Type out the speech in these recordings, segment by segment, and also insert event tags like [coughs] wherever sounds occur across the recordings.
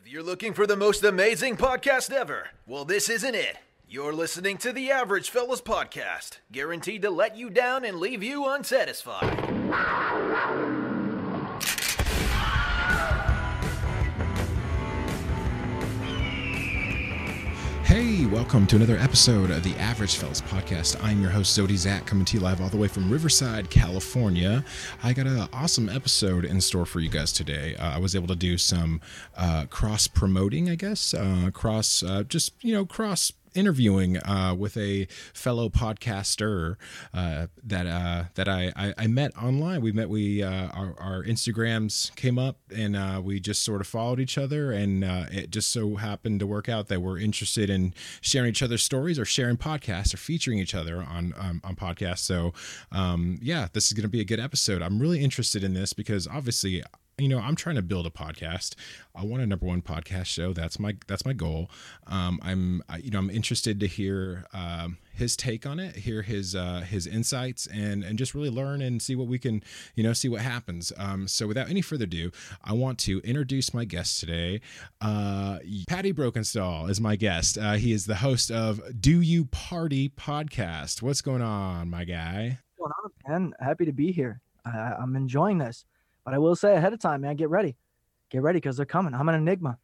If you're looking for the most amazing podcast ever, well, this isn't it. You're listening to the Average Fellas Podcast, guaranteed to let you down and leave you unsatisfied. Welcome to another episode of the Average Fellas Podcast. I'm your host, Zodi Zach, coming to you live all the way from Riverside, California. I got an awesome episode in store for you guys today. Uh, I was able to do some uh, cross promoting, I guess, uh, cross, uh, just, you know, cross interviewing uh, with a fellow podcaster uh, that uh, that I, I, I met online. We met we uh, our, our Instagrams came up and uh, we just sort of followed each other, and uh, it just so happened to work out that we're interested in sharing each other's stories or sharing podcasts or featuring each other on um, on podcasts. So um, yeah, this is going to be a good episode. I'm really interested in this because obviously you know i'm trying to build a podcast. I want a number one podcast show. That's my that's my goal. Um, i'm I, you know i'm interested to hear um, his take on it hear his uh, his insights and and just really learn and see what we can you know see what happens. Um, so without any further ado i want to introduce my guest today. Uh, patty broken skull is my guest. Uh, he is the host of do you party podcast. What's going on my guy? What's going on, man? Happy to be here. I, I'm enjoying this. But I will say ahead of time, man, get ready. Get ready because they're coming. I'm an enigma.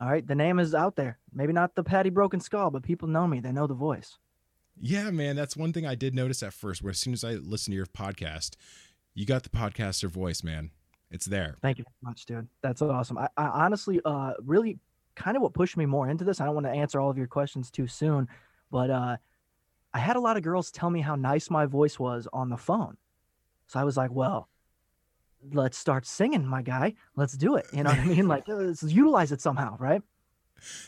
All right. The name is out there. Maybe not the Patty Broken Skull, but people know me. They know the voice. Yeah, man, that's one thing I did notice at first. Where as soon as I listened to your podcast, you got the podcaster voice, man. It's there. Thank you very much, dude. That's awesome. I, I honestly, uh, really kind of what pushed me more into this. I don't want to answer all of your questions too soon, but uh, I had a lot of girls tell me how nice my voice was on the phone. So I was like, well, let's start singing, my guy. Let's do it. You know what I mean? [laughs] Like, let's utilize it somehow, right?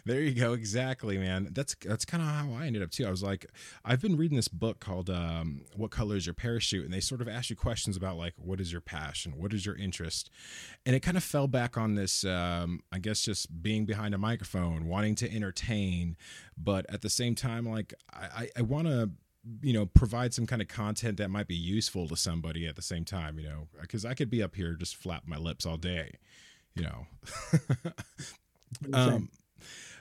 There you go. Exactly, man. That's that's kind of how I ended up too. I was like, I've been reading this book called um, "What Color Is Your Parachute," and they sort of ask you questions about like, what is your passion, what is your interest, and it kind of fell back on this. Um, I guess just being behind a microphone, wanting to entertain, but at the same time, like, I I, I want to you know provide some kind of content that might be useful to somebody at the same time you know because i could be up here just flap my lips all day you know [laughs] um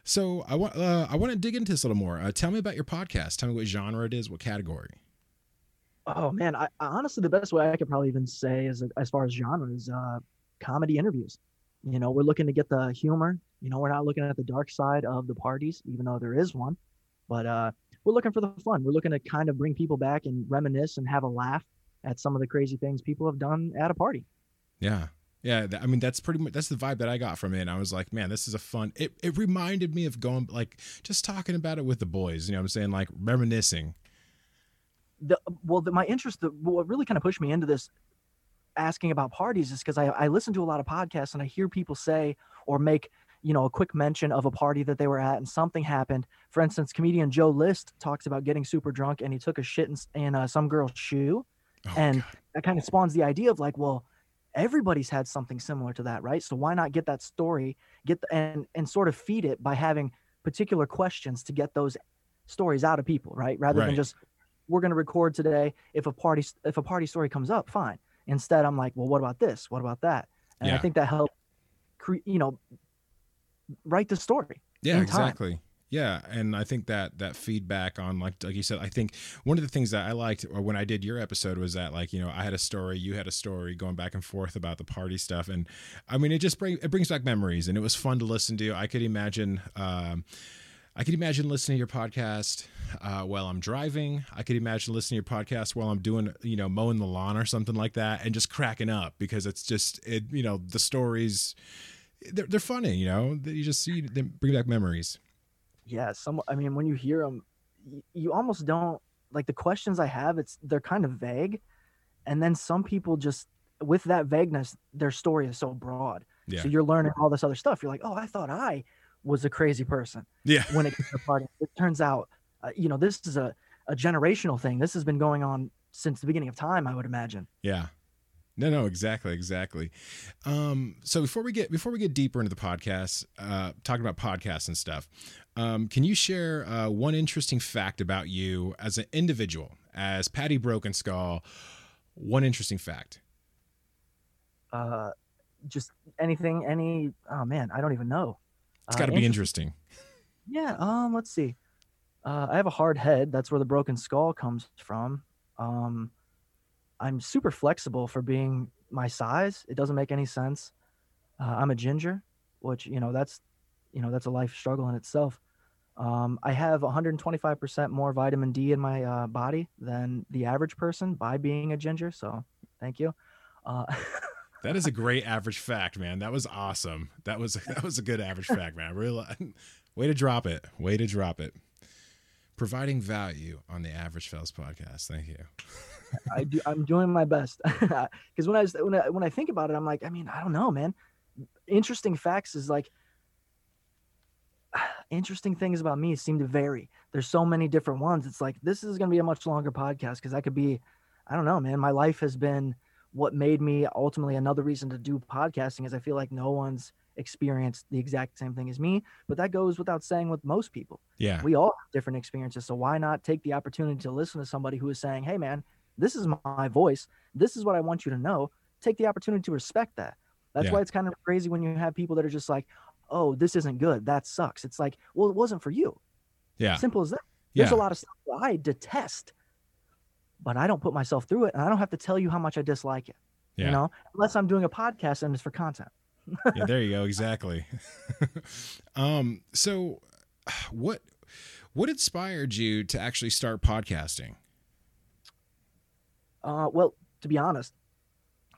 so i want uh, i want to dig into this a little more uh, tell me about your podcast tell me what genre it is what category Oh man, I, honestly the best way I could probably even say is as far as genre is uh, comedy interviews. You know, we're looking to get the humor. You know, we're not looking at the dark side of the parties, even though there is one. But uh, we're looking for the fun. We're looking to kind of bring people back and reminisce and have a laugh at some of the crazy things people have done at a party. yeah yeah i mean that's pretty much that's the vibe that i got from it and i was like man this is a fun it, it reminded me of going like just talking about it with the boys you know what i'm saying like reminiscing The well, the, my interest, the, what really kind of pushed me into this asking about parties is because I, I listen to a lot of podcasts and I hear people say or make you know a quick mention of a party that they were at and something happened. For instance, comedian Joe List talks about getting super drunk and he took a shit in, in uh, some girl's shoe. oh, and God. that kind of spawns the idea of like well everybody's had something similar to that right so why not get that story get the, and and sort of feed it by having particular questions to get those stories out of people right rather Right. than just we're going to record today if a party if a party story comes up fine instead i'm like well what about this what about that and i think that helped cre- you know write the story yeah in time. exactly yeah and i think that that feedback on like like you said i think one of the things that i liked or when i did your episode was that like you know i had a story you had a story going back and forth about the party stuff and i mean it just bring it brings back memories and it was fun to listen to i could imagine um I could imagine listening to your podcast uh, while I'm driving. I could imagine listening to your podcast while I'm doing, you know, mowing the lawn or something like that, and just cracking up because it's just, it, you know, the stories, they're, they're funny, you know. You just see them bring back memories. yeah some i mean when you hear them you almost don't like the questions i have it's they're kind of vague and then some people just with that vagueness their story is so broad Yeah. so you're learning all this other stuff you're like oh i thought i was a crazy person Yeah. when it comes to party it turns out uh, you know this is a, a generational thing this has been going on since the beginning of time i would imagine Yeah. No, no, exactly, exactly. Um, so before we get before we get deeper into the podcast, uh, talking about podcasts and stuff, um, can you share uh, one interesting fact about you as an individual, as Patty Broken Skull? One interesting fact. uh just anything any oh man i don't even know It's got to be interesting. Yeah. Um. Let's see. Uh, I have a hard head. That's where the broken skull comes from. Um, I'm super flexible for being my size. It doesn't make any sense. Uh, I'm a ginger, which you know that's, you know that's a life struggle in itself. Um, I have 125% more vitamin D in my uh, body than the average person by being a ginger. So, thank you. Uh, [laughs] That is a great average fact, man. That was awesome. That was [laughs] that was a good average fact, man. Really, [laughs] way to drop it. Way to drop it. Providing value on the Average Fellas podcast. Thank you. I do. I'm doing my best [laughs] because when I was when I, when I think about it, I'm like, I mean, I don't know, man. Interesting facts is like [sighs] interesting things about me seem to vary. There's so many different ones. It's like this is going to be a much longer podcast because I could be, I don't know, man. My life has been what made me ultimately another reason to do podcasting is I feel like no one's experienced the exact same thing as me. But that goes without saying with most people Yeah. we all have different experiences so why not take the opportunity to listen to somebody who is saying hey man this is my voice this is what i want you to know take the opportunity to respect that that's Yeah. why it's kind of crazy when you have people that are just like oh this isn't good that sucks it's like well it wasn't for you Yeah. simple as that there's Yeah. a lot of stuff that i detest but i don't put myself through it and i don't have to tell you how much i dislike it Yeah. you know unless i'm doing a podcast and it's for content [laughs] yeah, there you go. Exactly. [laughs] um, so [sighs] what what inspired you to actually start podcasting? Uh, well, to be honest,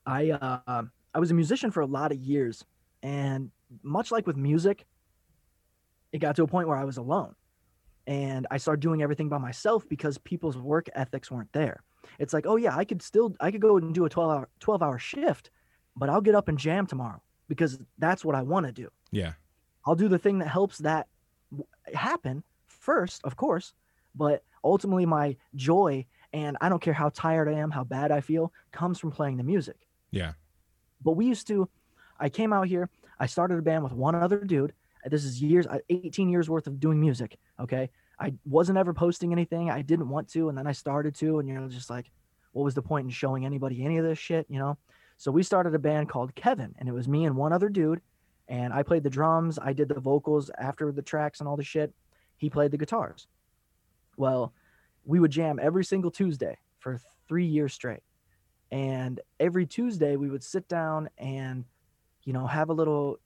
I uh, I was a musician for a lot of years, and much like with music, it got to a point where I was alone, and I started doing everything by myself because people's work ethics weren't there. It's like, oh yeah, I could still I could go and do a twelve hour twelve hour shift, but I'll get up and jam tomorrow because that's what I want to do. Yeah. I'll do the thing that helps that happen first, of course, but ultimately my joy and I don't care how tired I am, how bad I feel, comes from playing the music. Yeah. But we used to, I came out here, I started a band with one other dude. This is years, uh, 18 years worth of doing music. Okay. I wasn't ever posting anything. I didn't want to. And then I started to. And you're just like, what was the point in showing anybody any of this shit? You know? So we started a band called Kevin, and it was me and one other dude. And I played the drums, I did the vocals after the tracks and all the shit. He played the guitars. Well, we would jam every single Tuesday for three years straight. And every Tuesday we would sit down and, you know, have a little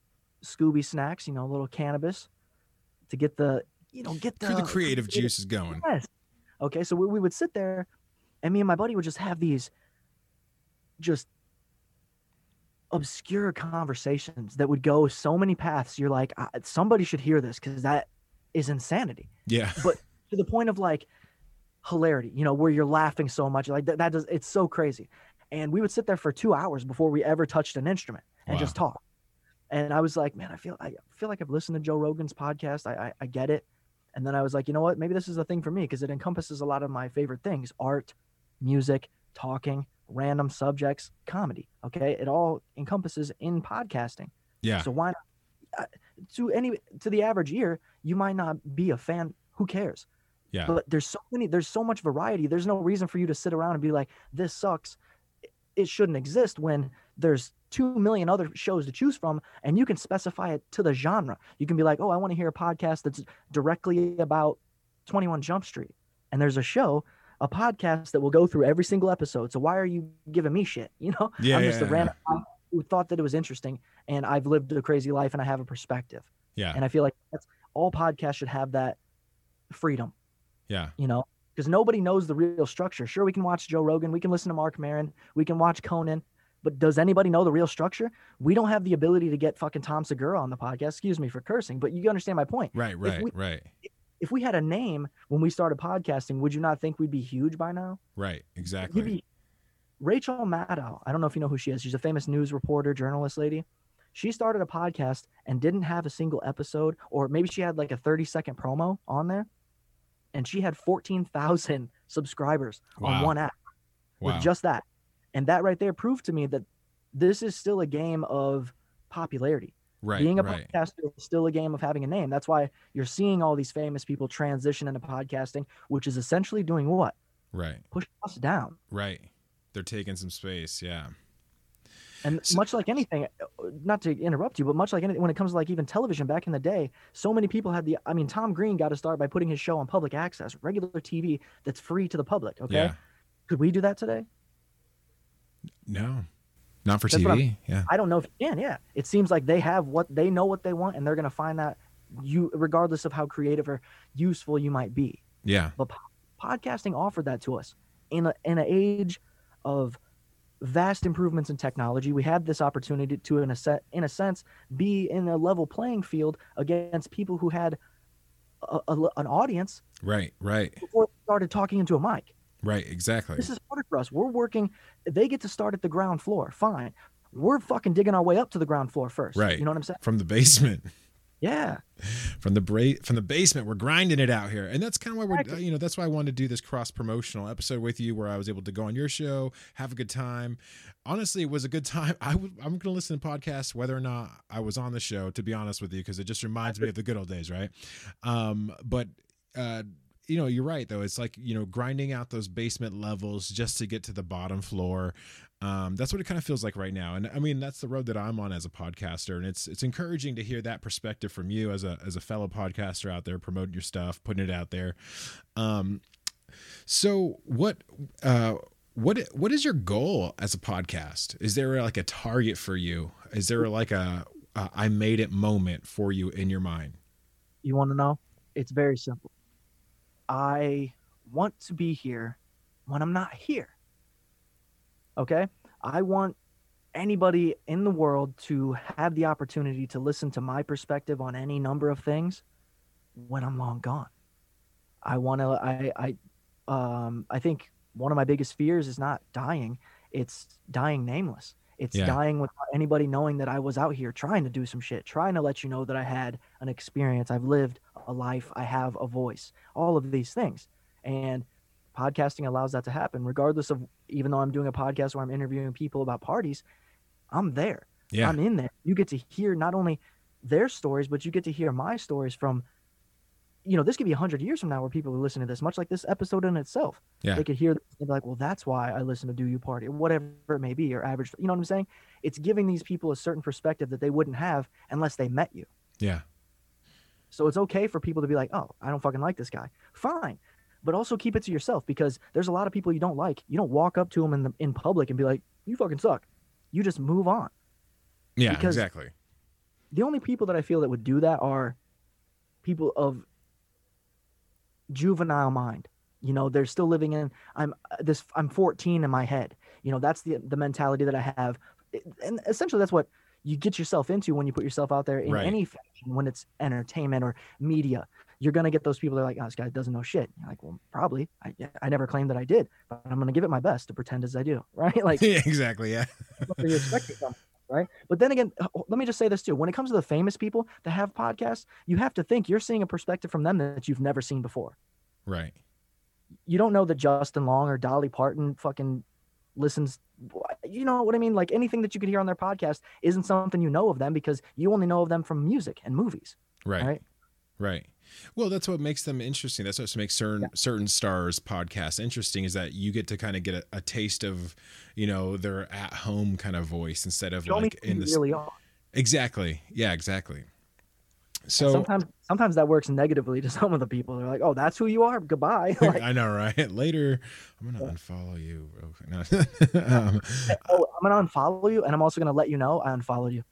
Scooby snacks, you know, a little cannabis to get the, you know, get the, the creative juices going. Yes. Okay, so we, we would sit there, and me and my buddy would just have these, just obscure conversations that would go so many paths. You're like, "I- somebody should hear this because that is insanity Yeah. But to the point of like hilarity, you know, where you're laughing so much. Like that, that does, it's so crazy. And we would sit there for two hours before we ever touched an instrument and Wow. just talk. And I was like, man, I feel, I feel like I've listened to Joe Rogan's podcast. I, I, I get it. And then I was like, you know what? Maybe this is the thing for me because it encompasses a lot of my favorite things: art, music, talking, random subjects, comedy. Okay, it all encompasses in podcasting. Yeah. So why not? uh, To any to the average ear, you might not be a fan. Who cares? Yeah. But there's so many. There's so much variety. There's no reason for you to sit around and be like, "This sucks." It shouldn't exist when there's two million other shows to choose from, and you can specify it to the genre. You can be like, "Oh, I want to hear a podcast that's directly about 21 Jump Street," and there's a show, a podcast that will go through every single episode. So why are you giving me shit? [laughs] You know, Yeah, I'm just yeah, a random guy who thought that it was interesting, and I've lived a crazy life, and I have a perspective. Yeah. And I feel like that's all podcasts should have that freedom, Yeah. you know, because nobody knows the real structure. Sure, we can watch Joe Rogan, we can listen to Marc Maron, we can watch Conan, but does anybody know the real structure? We don't have the ability to get fucking Tom Segura on the podcast. Excuse me for cursing, but you understand my point. Right. Right. we- right. If we had a name when we started podcasting, would you not think we'd be huge by now? Right. Exactly. be Rachel Maddow. I don't know if you know who she is. She's a famous news reporter, journalist lady. She started a podcast and didn't have a single episode, or maybe she had like a 30 second promo on there. And she had 14,000 [laughs] subscribers on one app Wow. with just that. And that right there proved to me that this is still a game of popularity. right. Being a right. podcaster is still a game of having a name. That's why you're seeing all these famous people transition into podcasting, which is essentially doing what? Right. Push us down. Right. They're taking some space. Yeah. And So- much like anything, uh, not to interrupt you, but much like anything, when it comes to like even television back in the day, so many people had the. I mean, Tom Green got to start by putting his show on public access, regular TV that's free to the public. Okay, Yeah. could we do that today? No. Not for That's TV. Yeah. I don't know if you can. Yeah, it seems like they have what they know what they want, and they're gonna find that you, regardless of how creative or useful you might be. Yeah. But po- podcasting offered that to us in a, in an age of vast improvements in technology. We had this opportunity to, in a set, in a sense, be in a level playing field against people who had a, a- an audience Right. Right. before they started talking into a mic. Right. Exactly. This is harder for us. We're working. They get to start at the ground floor. Fine. We're fucking digging our way up to the ground floor first. Right. You know what I'm saying? From the basement. [laughs] Yeah. from the bra- from the basement we're grinding it out here. And that's kind of why we're you know that's why i wanted to do this cross promotional episode with you where i was able to go on your show have a good time. Honestly it was a good time. [laughs] I w- i'm going to listen to podcasts whether or not i was on the show to be honest with you because it just reminds me of the good old days right? Um but uh you know you're right though. It's like you know grinding out those basement levels just to get to the bottom floor um, that's what it kind of feels like right now and i mean that's the road that i'm on as a podcaster and it's it's encouraging to hear that perspective from you as a as a fellow podcaster out there promoting your stuff putting it out there um so what uh what what is your goal as a podcast is there like a target for you is there like a, a i made it moment for you in your mind You want to know? It's very simple. I want to be here when I'm not here. Okay? I want anybody in the world to have the opportunity to listen to my perspective on any number of things when I'm long gone. I want to I I um I think one of my biggest fears is not dying, it's dying nameless. It's Yeah. dying without anybody knowing that I was out here trying to do some shit, trying to let you know that I had an experience, I've lived a life, I have a voice, all of these things. And podcasting allows that to happen, regardless of even though I'm doing a podcast where I'm interviewing people about parties, I'm there. yeah I'm in there. You get to hear not only their stories, but you get to hear my stories from, you know, this could be 100 years from now where people will listen to this, much like this episode in itself. Yeah. They could hear this and be like, well, that's why I listen to Do You Party, or whatever it may be, or average. You know what I'm saying? It's giving these people a certain perspective that they wouldn't have unless they met you. yeah So it's okay for people to be like, oh, I don't fucking like this guy. Fine. But also keep it to yourself because there's a lot of people you don't like. You don't walk up to them in the, in public and be like, you fucking suck. You just move on. yeah Because- exactly the only people that I feel that would do that are people of juvenile mind. You know, they're still living in I'm uh, this I'm 14 in my head. You know, that's the the mentality that I have. And essentially that's what you get yourself into when you put yourself out there in Right. any fashion when it's entertainment or media. You're going to get those people that are like, "Oh, this guy doesn't know shit." You're like, "Well, probably. I I never claimed that I did, but I'm going to give it my best to pretend as I do." [laughs] Right? Like yeah exactly yeah you expecting right? But then again, oh, let me just say this too: when it comes to the famous people that have podcasts, you have to think you're seeing a perspective from them that you've never seen before. right You don't know that Justin Long or Dolly Parton fucking listens. You know what I mean? Like anything that you could hear on their podcast isn't something you know of them because you only know of them from music and movies. right Right. Right. Well, that's what makes them interesting. That's what makes certain Yeah. certain stars podcasts interesting is that you get to kind of get a, a taste of, you know, their at home kind of voice instead of Show like in the really are. exactly. Yeah, exactly. And So sometimes, sometimes that works negatively to [laughs] some of the people. They're like, "Oh, that's who you are. Goodbye." [laughs] like, I know, right? [laughs] Later, I'm gonna unfollow you. No. um, oh, I'm gonna unfollow you, and I'm also gonna let you know I unfollowed you.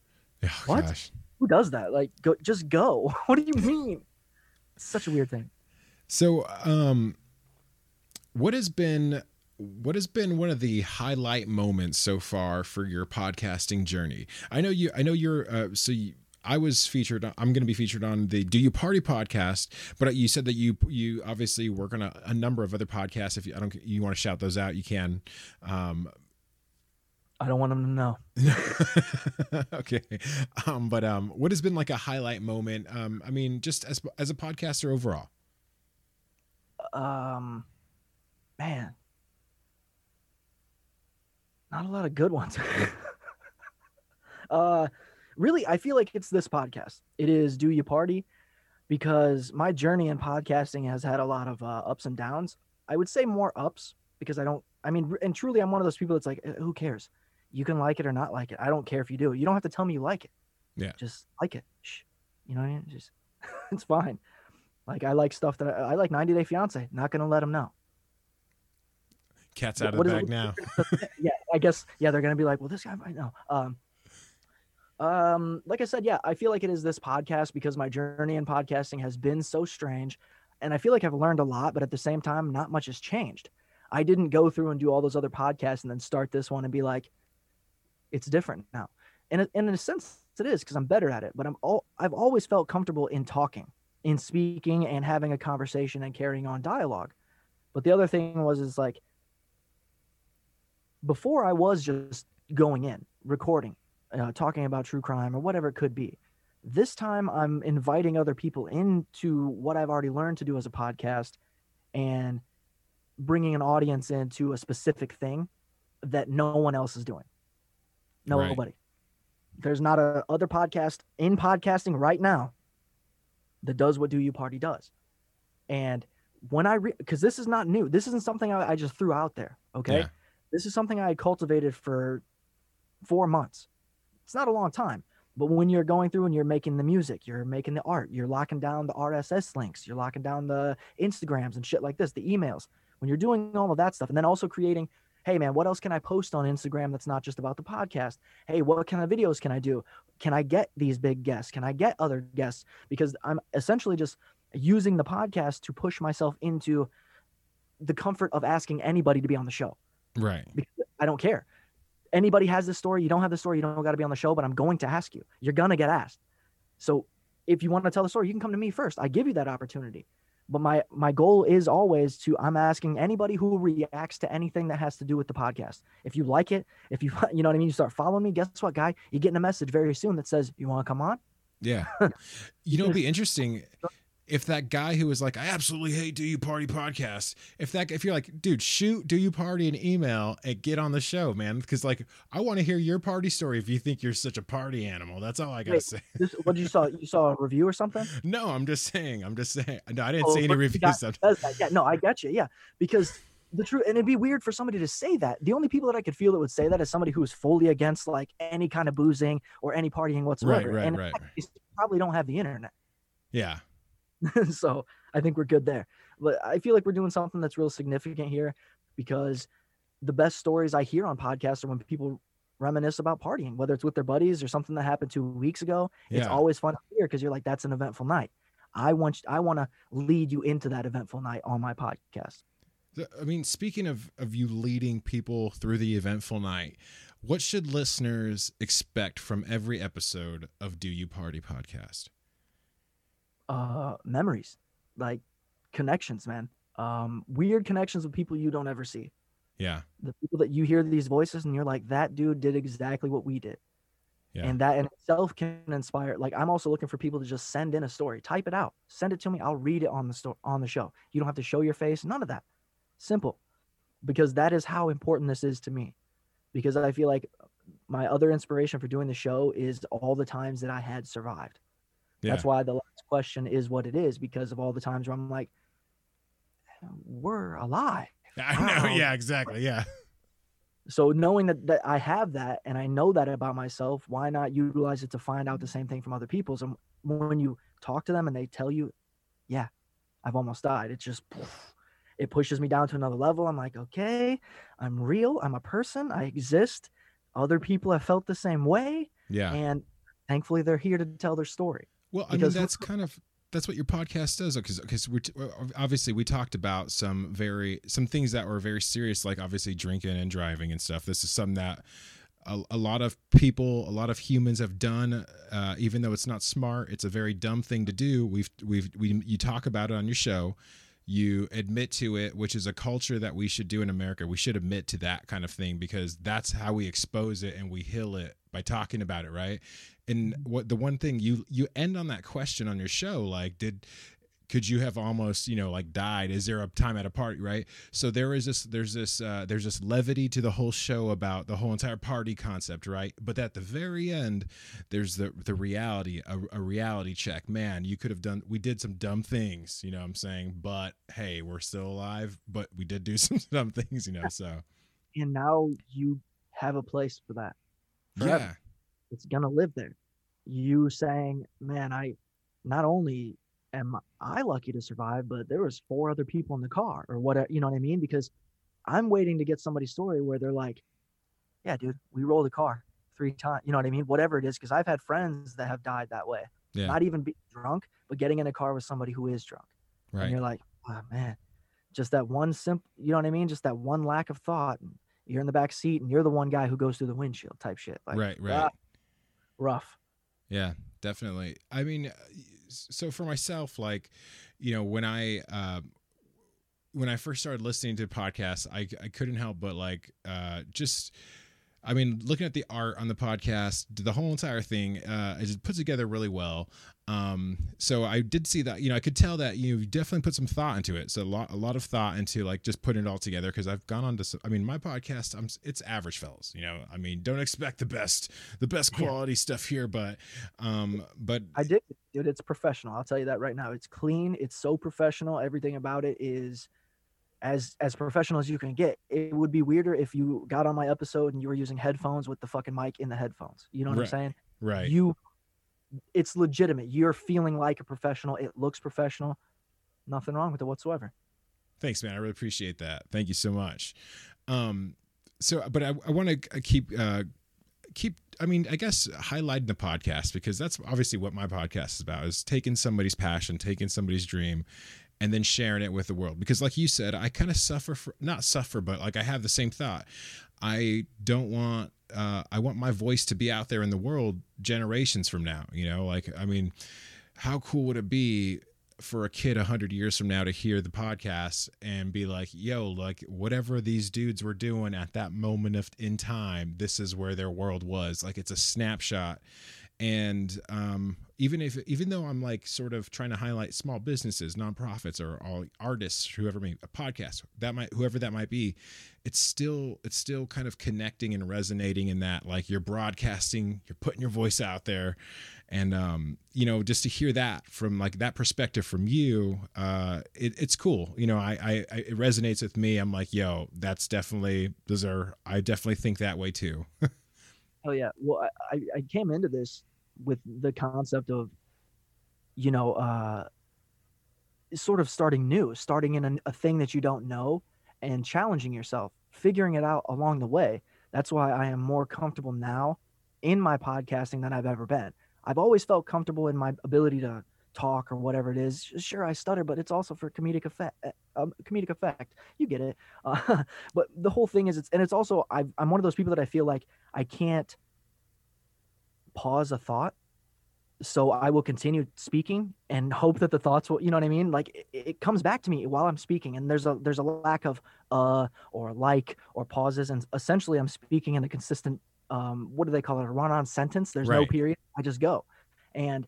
oh, What? Gosh. who does that? Like, go, just go. What do you mean? Such a weird thing. So, um, what has been what has been one of the highlight moments so far for your podcasting journey? I know you. I know you're. Uh, so you, I was featured. I'm going to be featured on the Do You Party podcast, but you said that you you obviously work on a, a number of other podcasts. If you I don't you want to shout those out, you can. Um, I don't want them to know. [laughs] okay. Um, but um, what has been like a highlight moment? Um, I mean, just as as a podcaster overall. Um, man, not a lot of good ones. [laughs] uh, really, I feel like it's this podcast. It is Do You Party, because my journey in podcasting has had a lot of uh, ups and downs. I would say more ups because I don't. I mean, and truly, I'm one of those people that's like, "Uh, who cares? You can like it or not like it. I don't care if you do. You don't have to tell me you like it. Yeah. Just like it. Shh. You know what I mean? Just [laughs] it's fine. Like I like stuff that I, I like 90 Day Fiance. Not gonna let them know. Cat's out of the bag now. [laughs] yeah, I guess yeah, they're gonna be like, well, this guy might know. Um, um, like I said, yeah, I feel like it is this podcast because my journey in podcasting has been so strange, and I feel like I've learned a lot, but at the same time, not much has changed. I didn't go through and do all those other podcasts and then start this one and be like, it's different now. And and in a sense, it is because I'm better at it. But I'm all I've always felt comfortable in talking, in speaking, and having a conversation and carrying on dialogue. But the other thing was is like before I was just going in, recording, uh, talking about true crime or whatever it could be. This time I'm inviting other people into what I've already learned to do as a podcast and bringing an audience into a specific thing that no one else is doing. No, Right. nobody. There's not a other podcast in podcasting right now that does what Do You Party does. And when I, because this is not new, this isn't something I, I just threw out there. Okay Yeah. this is something I had cultivated for four months. It's not a long time, but when you're going through and you're making the music, you're making the art, you're locking down the RSS links, you're locking down the Instagrams and shit like this, the emails. When you're doing all of that stuff, and then also creating, hey man, what else can I post on Instagram that's not just about the podcast? Hey, what kind of videos can I do? Can I get these big guests? Can I get other guests? Because I'm essentially just using the podcast to push myself into the comfort of asking anybody to be on the show Right. because I don't care. Anybody has this story, you don't have the story, you don't got to be on the show, but I'm going to ask you. You're going to get asked. So if you want to tell the story, you can come to me first. I give you that opportunity. But my my goal is always to I'm asking anybody who reacts to anything that has to do with the podcast. If you like it, if you [laughs] you know what I mean, you start following me, guess what, guy? You're getting a message very soon that says, "You want to come on?" Yeah. [laughs] You know, it'd be interesting if that guy who was like, I absolutely hate Do You Party podcast. If that, if you're like, dude, shoot Do You Party an email and get on the show, man. Because like, I want to hear your party story. If you think you're such a party animal, that's all I gotta Wait. say. This what you saw? You saw a review or something? [laughs] No, I'm just saying. I'm just saying. No, I didn't Oh, see any reviews. of- that. Yeah, no, I get you. Yeah, because the truth, and it'd be weird for somebody to say that. The only people that I could feel that would say that is somebody who is fully against like any kind of boozing or any partying whatsoever. right, and right, fact, they probably don't have the internet, Yeah. [laughs] so I think we're good there. But I feel like we're doing something that's real significant here because the best stories I hear on podcasts are when people reminisce about partying, whether it's with their buddies or something that happened two weeks ago. It's always fun to hear because you're like, that's an eventful night. I want I want to lead you into that eventful night on my podcast. I mean, speaking of of you leading people through the eventful night, what should listeners expect from every episode of Do You Party podcast? Uh, memories, like connections, man. Um, weird connections with people you don't ever see. Yeah. The people that you hear these voices and you're like, that dude did exactly what we did. Yeah. And that in itself can inspire. Like I'm also looking for people to just send in a story, type it out, send it to me. I'll read it on the store on the show. You don't have to show your face, none of that. Simple, because that is how important this is to me. Because I feel like my other inspiration for doing the show is all the times that I had survived. Yeah. That's why the last question is what it is because of all the times where I'm like, we're alive. [laughs] I know. Wow. Yeah, exactly. Yeah. So knowing that, that I have that and I know that about myself, why not utilize it to find out the same thing from other people? And when you talk to them and they tell you, yeah, I've almost died, it just it pushes me down to another level. I'm like, okay, I'm real. I'm a person. I exist. Other people have felt the same way, Yeah. and thankfully they're here to tell their story. Well, I mean, that's kind of that's what your podcast does, because because we obviously we talked about some very some things that were very serious, like obviously drinking and driving and stuff. This is something that a, a lot of people, a lot of humans have done, uh, even though it's not smart. It's a very dumb thing to do. We've we've we you talk about it on your show. You admit to it, which is a culture that we should do in America. We should admit to that kind of thing because that's how we expose it and we heal it by talking about it, right? And what the one thing you you end on that question on your show like did could you have almost you know like died is there a time at a party right so there is this there's this uh there's this levity to the whole show about the whole entire party concept right but at the very end there's the the reality a, a reality check man you could have done we did some dumb things you know what i'm saying but hey we're still alive but we did do [laughs] some dumb things you know so and now you have a place for that. Forever. Yeah. It's gonna live there. You saying, man, I not only am I lucky to survive, but there was four other people in the car or whatever, you know what I mean? Because I'm waiting to get somebody's story where they're like, Yeah, dude, we rolled the car three times. You know what I mean? Whatever it is, because I've had friends that have died that way. Yeah. Not even be drunk, but getting in a car with somebody who is drunk. Right. And you're like, oh man, just that one simple, you know what I mean? Just that one lack of thought. And you're in the back seat and you're the one guy who goes through the windshield type shit. Like, right. Right. ah, rough. Yeah, definitely. I mean, uh, so for myself, like, you know, when I uh, when I first started listening to podcasts, I I couldn't help but like uh, just. I mean, looking at the art on the podcast, the whole entire thing uh, is put together really well. Um, so I did see that, you know, I could tell that you definitely put some thought into it. So a lot, a lot of thought into like just putting it all together. Cause I've gone on to, some, I mean, my podcast, I'm, it's average fellas, you know, I mean, don't expect the best, the best quality stuff here, but, um, but I did, dude. It's professional. I'll tell you that right now. It's clean. It's so professional. Everything about it is as as professional as you can get. It would be weirder if you got on my episode and you were using headphones with the fucking mic in the headphones. You know what Right. I'm saying? right. You, it's legitimate. You're feeling like a professional. It looks professional. Nothing wrong with it whatsoever. Thanks, man. I really appreciate that. Thank you so much. Um, so, but I, I want to keep, uh, keep, I mean, I guess highlighting the podcast because that's obviously what my podcast is about is taking somebody's passion, taking somebody's dream and then sharing it with the world. Because like you said, I kind of suffer for, not suffer, but like I have the same thought. I don't want, uh, I want my voice to be out there in the world generations from now, you know, like, I mean, how cool would it be for a kid 100 years from now to hear the podcast and be like yo like whatever these dudes were doing at that moment of in time this is where their world was like it's a snapshot and um even if even though i'm like sort of trying to highlight small businesses nonprofits or all artists whoever may a podcast that might whoever that might be it's still it's still kind of connecting and resonating in that like you're broadcasting you're putting your voice out there. And um you know just to hear that from like that perspective from you uh it, it's cool. You know I, I it resonates with me. I'm like yo that's definitely those are i definitely think that way too. [laughs] Oh yeah. Well, I- I came into this with the concept of, you know, uh, sort of starting new, starting in a, a thing that you don't know and challenging yourself, figuring it out along the way. That's why I am more comfortable now in my podcasting than I've ever been. I've always felt comfortable in my ability to talk or whatever it is. Sure, I stutter, but it's also for comedic effect. Um, comedic effect. You get it. Uh, [laughs] but the whole thing is, it's and it's also I've, I'm one of those people that I feel like I can't pause a thought. So I will continue speaking and hope that the thoughts will, you know what I mean? Like it, it comes back to me while I'm speaking, and there's a there's a lack of uh or like or pauses, and essentially I'm speaking in a consistent um what do they call it a run-on sentence? There's no period. I just go, and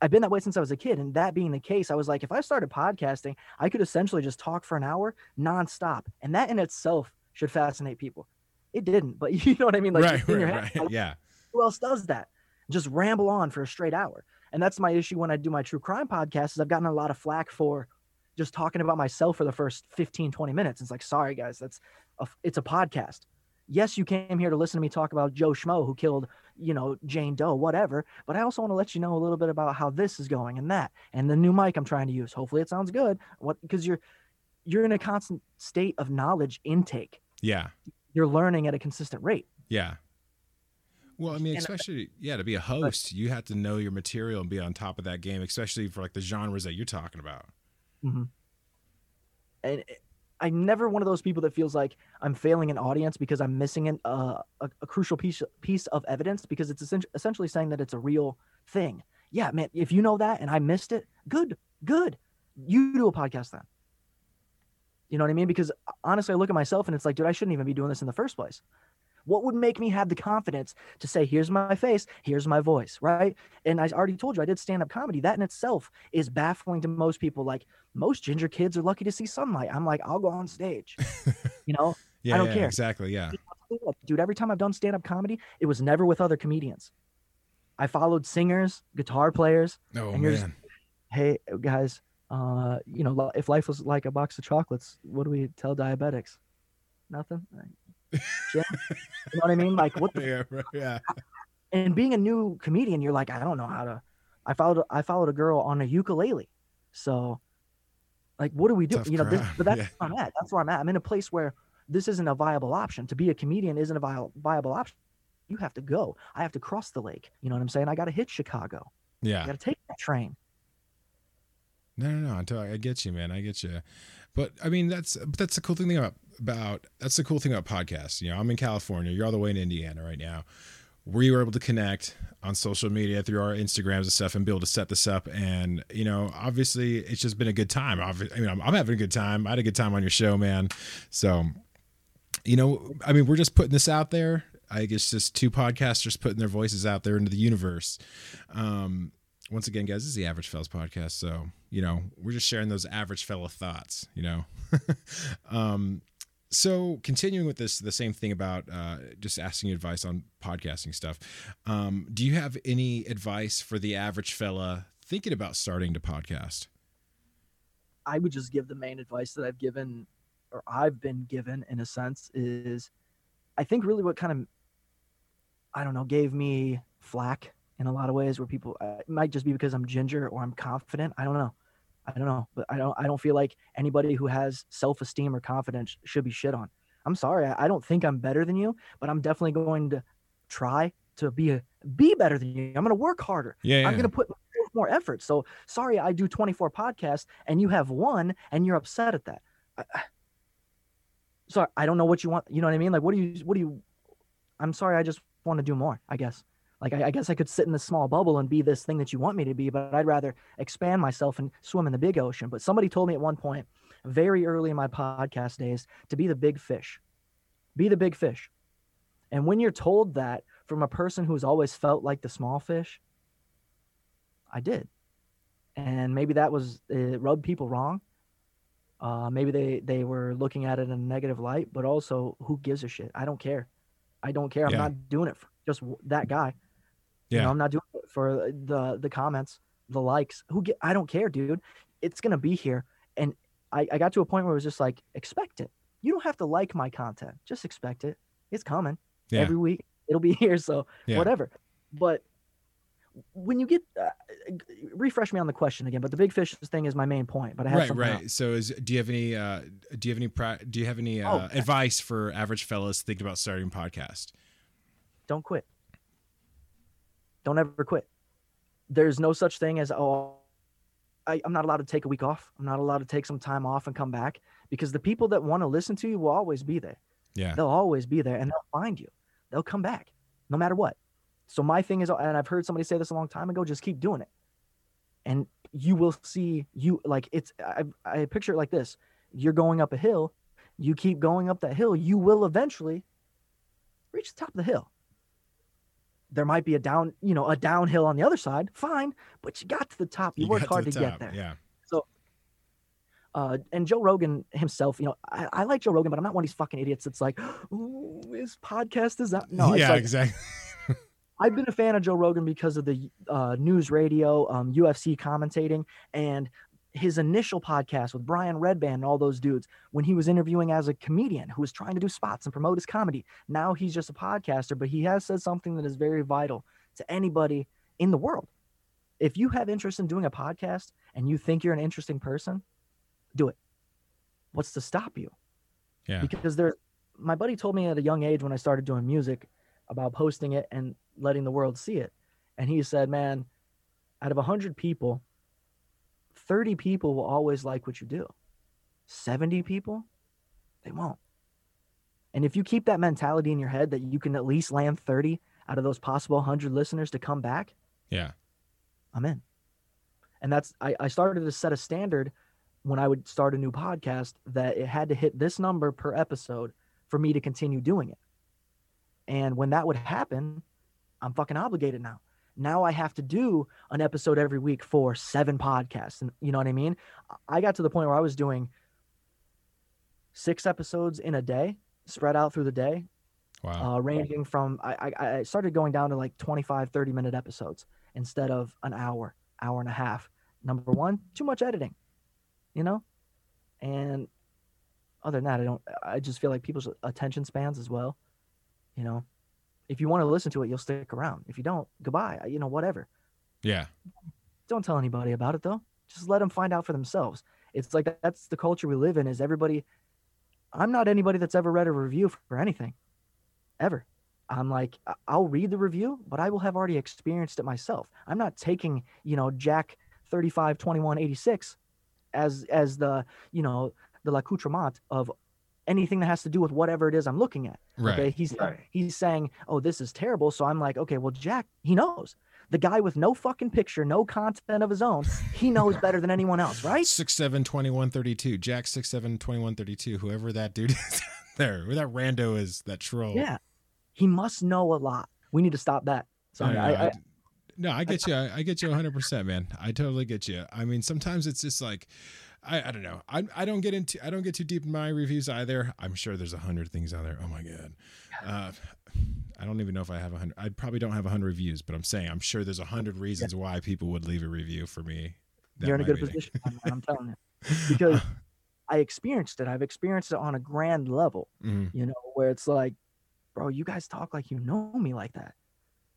I've been that way since I was a kid. And that being the case, I was like, if I started podcasting, I could essentially just talk for an hour nonstop, and that in itself should fascinate people. It didn't, but [laughs] you know what I mean? Like right in your right head, right yeah who else does that? Just ramble on for a straight hour. And that's my issue when I do my true crime podcast is I've gotten a lot of flack for just talking about myself for the first 15, 20 minutes. It's like, sorry guys, that's a, it's a podcast. Yes, you came here to listen to me talk about Joe Schmo who killed, you know, Jane Doe, whatever. But I also want to let you know a little bit about how this is going and that, and the new mic I'm trying to use. Hopefully, it sounds good. What because you're you're in a constant state of knowledge intake. yeah You're learning at a consistent rate. yeah well i mean especially yeah to be a host you have to know your material and be on top of that game especially for like the genres that you're talking about hmm And I'm never one of those people that feels like I'm failing an audience because I'm missing an, uh, a, a crucial piece piece of evidence because it's essentially saying that it's a real thing. Yeah, man. If you know that and I missed it, good, good. You do a podcast then. You know what I mean? Because uh, honestly, I look at myself and it's like, dude, I shouldn't even be doing this in the first place. What would make me have the confidence to say, here's my face, here's my voice, right? And I already told you I did stand up comedy. That in itself is baffling to most people. Like, most ginger kids are lucky to see sunlight. I'm like, I'll go on stage. [laughs] you know, yeah I don't yeah, care. exactly yeah dude, every time I've done stand up comedy, it was never with other comedians. I followed singers, guitar players. oh And you're just- man Hey, guys, uh, you know, if life was like a box of chocolates, what do we tell diabetics? Nothing. Jim? you know what I mean? Like what the [laughs] yeah, right, yeah. and being a new comedian, you're like, I don't know how to. I followed I followed a girl on a ukulele, so like, what do we do? Tough you know, this, but that's yeah. where I'm at. That's where I'm at. I'm in a place where this isn't a viable option. To be a comedian isn't a viable viable option. You have to go. I have to cross the lake. You know what I'm saying? I got to hit Chicago. I Yeah. got to take that train. No, no, no. I, I get you, man. I get you. But I mean, that's that's the cool thing about about that's the cool thing about podcasts. You know, I'm in California. You're all the way in Indiana right now. We were able to connect on social media through our Instagrams and stuff, and be able to set this up. And you know, obviously, it's just been a good time. I mean, I'm, I'm having a good time. I had a good time on your show, man. So, you know, I mean, we're just putting this out there. I guess just two podcasters putting their voices out there into the universe. Um, once again, guys, this is the Average Fellas podcast. So, you know, we're just sharing those average fella thoughts, you know. [laughs] um, so continuing with this, the same thing about uh, just asking advice on podcasting stuff. Um, do you have any advice for the average fella thinking about starting to podcast? I would just give the main advice that I've given or I've been given in a sense is I think really what kind of I don't know gave me flack in a lot of ways where people uh, it might just be because I'm ginger or I'm confident I don't know I don't know but I don't I don't feel like anybody who has self-esteem or confidence should be shit on I'm sorry I, I don't think I'm better than you but I'm definitely going to try to be a be better than you I'm going to work harder Yeah, I'm going to put more effort. So sorry, I do 24 podcasts and you have one and you're upset at that. I, I- sorry, I don't know what you want. You know what I mean? Like, what do you, what do you, I'm sorry. I just want to do more, I guess. Like, I, I guess I could sit in this small bubble and be this thing that you want me to be, but I'd rather expand myself and swim in the big ocean. But somebody told me at one point, very early in my podcast days, to be the big fish. Be the big fish. And when you're told that from a person who's always felt like the small fish, I did. And maybe that was it rubbed people wrong. Uh, maybe they they were looking at it in a negative light, but also who gives a shit? I don't care. I don't care. I'm not doing it for just that guy. You know, I'm not doing it for the the comments, the likes. Who get? I don't care, dude. It's gonna be here, and I I got to a point where it was just like expect it. You don't have to like my content. Just expect it. It's coming Yeah. every week. It'll be [laughs] here. So Yeah. whatever. But when you get uh, refresh me on the question again, but the big fish thing is my main point. But I have right, right. else. So, is do you have any uh, do you have any do you have any uh, Oh, okay. advice for average fellas thinking about starting a podcast? Don't quit. Don't ever quit. There's no such thing as oh, I, I'm not allowed to take a week off. I'm not allowed to take some time off and come back because the people that want to listen to you will always be there. Yeah, They'll always be there and they'll find you. They'll come back no matter what. So my thing is, and I've heard somebody say this a long time ago, just keep doing it. And you will see you like it's I, I picture it like this. You're going up a hill, you keep going up that hill, you will eventually reach the top of the hill. There might be a down, you know, a downhill on the other side, fine, but you got to the top. You, worked hard the to, get there Yeah, So, uh, and Joe Rogan himself, you know, I, I like Joe Rogan, but I'm not one of these fucking idiots that's like, Ooh, his podcast is that. No, [laughs] yeah, like, exactly. [laughs] I've been a fan of Joe Rogan because of the uh, news radio, um, UFC commentating, and his initial podcast with Brian Redban and all those dudes when he was interviewing as a comedian who was trying to do spots and promote his comedy. Now he's just a podcaster, but he has said something that is very vital to anybody in the world. If you have interest in doing a podcast and you think you're an interesting person, do it. What's to stop you? Yeah, because there my buddy told me at a young age when I started doing music about posting it and letting the world see it. And he said, Man, out of 100 people, 30 people will always like what you do. 70 people, they won't. And if you keep that mentality in your head that you can at least land 30 out of those possible 100 listeners to come back, yeah, I'm in. And that's I, I started to set a standard when I would start a new podcast that it had to hit this number per episode for me to continue doing it. And when that would happen, I'm fucking obligated now. Now I have to do an episode every week for seven podcasts. And you know what I mean? I got to the point where I was doing six episodes in a day, spread out through the day, wow, uh, ranging from I, I I started going down to like 25 30 minute episodes instead of an hour hour and a half number one too much editing you know and other than that, I don't. I just feel like people's attention spans as well. You know, if you want to listen to it, you'll stick around. If you don't, goodbye. Uh, you know, whatever. Yeah. Don't tell anybody about it though. Just let them find out for themselves. It's like that's the culture we live in. Is everybody? I'm not anybody that's ever read a review for anything, ever. I'm like, I'll read the review, but I will have already experienced it myself. I'm not taking, you know, Jack 35, 21, 86 as as the, you know, the l'accoutrement of anything that has to do with whatever it is I'm looking at. Right. Okay. He's Right. he's saying, Oh, this is terrible. So I'm like, okay, well, Jack, he knows. The guy with no fucking picture, no content of his own, he knows better than anyone else, right? Six seven twenty one thirty two. Jack six seven twenty one thirty two. Whoever that dude [laughs] is there, who that rando is, that troll. Yeah. He must know a lot. We need to stop that. Sorry. Yeah, I, I- I, no, I get you. I, I get you 100, percent man. I totally get you. I mean, sometimes it's just like, I, I don't know. I, I don't get into I don't get too deep in my reviews either. I'm sure there's a hundred things out there. Oh my god. Uh, I don't even know if I have a hundred. I probably don't have a hundred reviews, but I'm saying I'm sure there's a hundred reasons why people would leave a review for me. You're in a good be- position. I'm telling you. [laughs] Because I experienced it. I've experienced it on a grand level, Mhm. you know, where it's like, bro, you guys talk like you know me like that.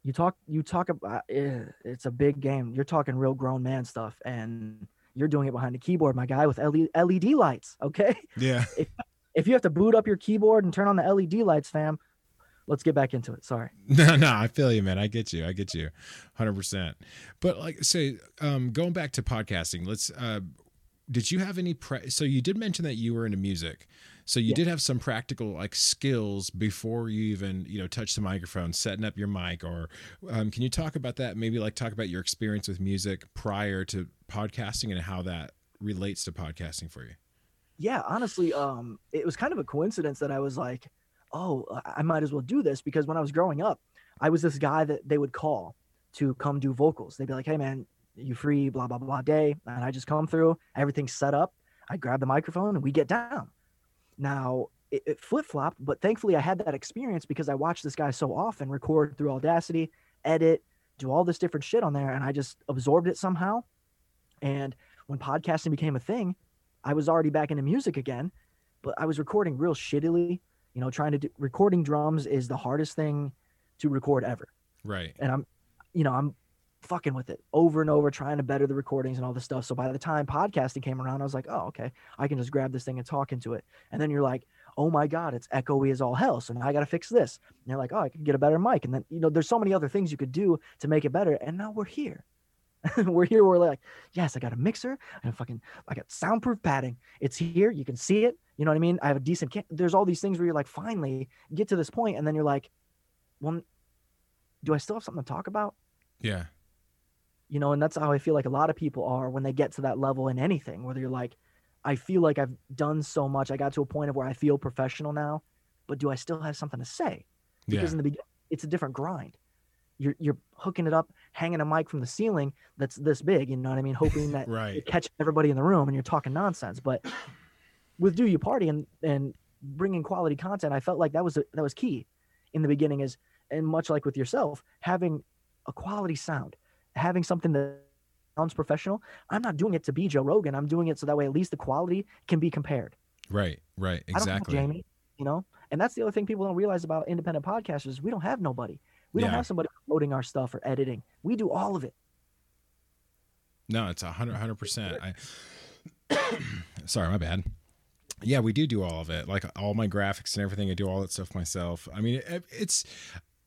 You talk, you talk about, eh, it's a big game. You're talking real grown man stuff and you're doing it behind the keyboard, my guy, with LED, lights. Okay. Yeah. [laughs] If you have to boot up your keyboard and turn on the LED lights, fam, let's get back into it. Sorry. [laughs] No, no, I feel you, man. I get you. I get you, hundred percent. But like, say, um, going back to podcasting, let's. Uh, did you have any? Pre- so you did mention that you were into music. So you Yeah. did have some practical like skills before you even you know touch the microphone, setting up your mic, or um, can you talk about that? Maybe like talk about your experience with music prior to podcasting and how that relates to podcasting for you. yeah honestly um it was kind of a coincidence that i was like oh i might as well do this because when i was growing up i was this guy that they would call to come do vocals they'd be like hey man you free blah blah blah day and i just come through everything's set up i grab the microphone and we get down now it, it flip-flopped but thankfully i had that experience because i watched this guy so often record through audacity edit do all this different shit on there and i just absorbed it somehow and when podcasting became a thing I was already back into music again, but I was recording real shittily. You know, trying to do recording drums is the hardest thing to record ever. Right. And I'm, you know, I'm fucking with it over and over, trying to better the recordings and all this stuff. So by the time podcasting came around, I was like, oh, okay, I can just grab this thing and talk into it. And then you're like, oh my God, it's echoey as all hell. So now I got to fix this. And you're like, oh, I can get a better mic. And then, you know, there's so many other things you could do to make it better. And now we're here. [laughs] we're here. We're like, yes, I got a mixer and fucking, I got soundproof padding. It's here. You can see it. You know what I mean? I have a decent. Cam- There's all these things where you're like, finally get to this point, and then you're like, well, do I still have something to talk about? Yeah. You know, and that's how I feel like a lot of people are when they get to that level in anything. Whether you're like, I feel like I've done so much. I got to a point of where I feel professional now, but do I still have something to say? Yeah. Because in the beginning, it's a different grind. You're you're hooking it up, hanging a mic from the ceiling that's this big. You know what I mean? Hoping that [laughs] Right. catch everybody in the room and you're talking nonsense. But with Do You Party and and bringing quality content, I felt like that was a, that was key in the beginning. Is and much like with yourself, having a quality sound, having something that sounds professional. I'm not doing it to be Joe Rogan. I'm doing it so that way at least the quality can be compared. Right. Right. I don't Exactly. Jamie, you know, and that's the other thing people don't realize about independent podcasters. We don't have nobody. We don't have somebody promoting our stuff or editing. We do all of it. No, it's a hundred, hundred percent. I, [coughs] sorry, my bad. Yeah, we do do all of it, like all my graphics and everything. I do all that stuff myself. I mean, it, it's.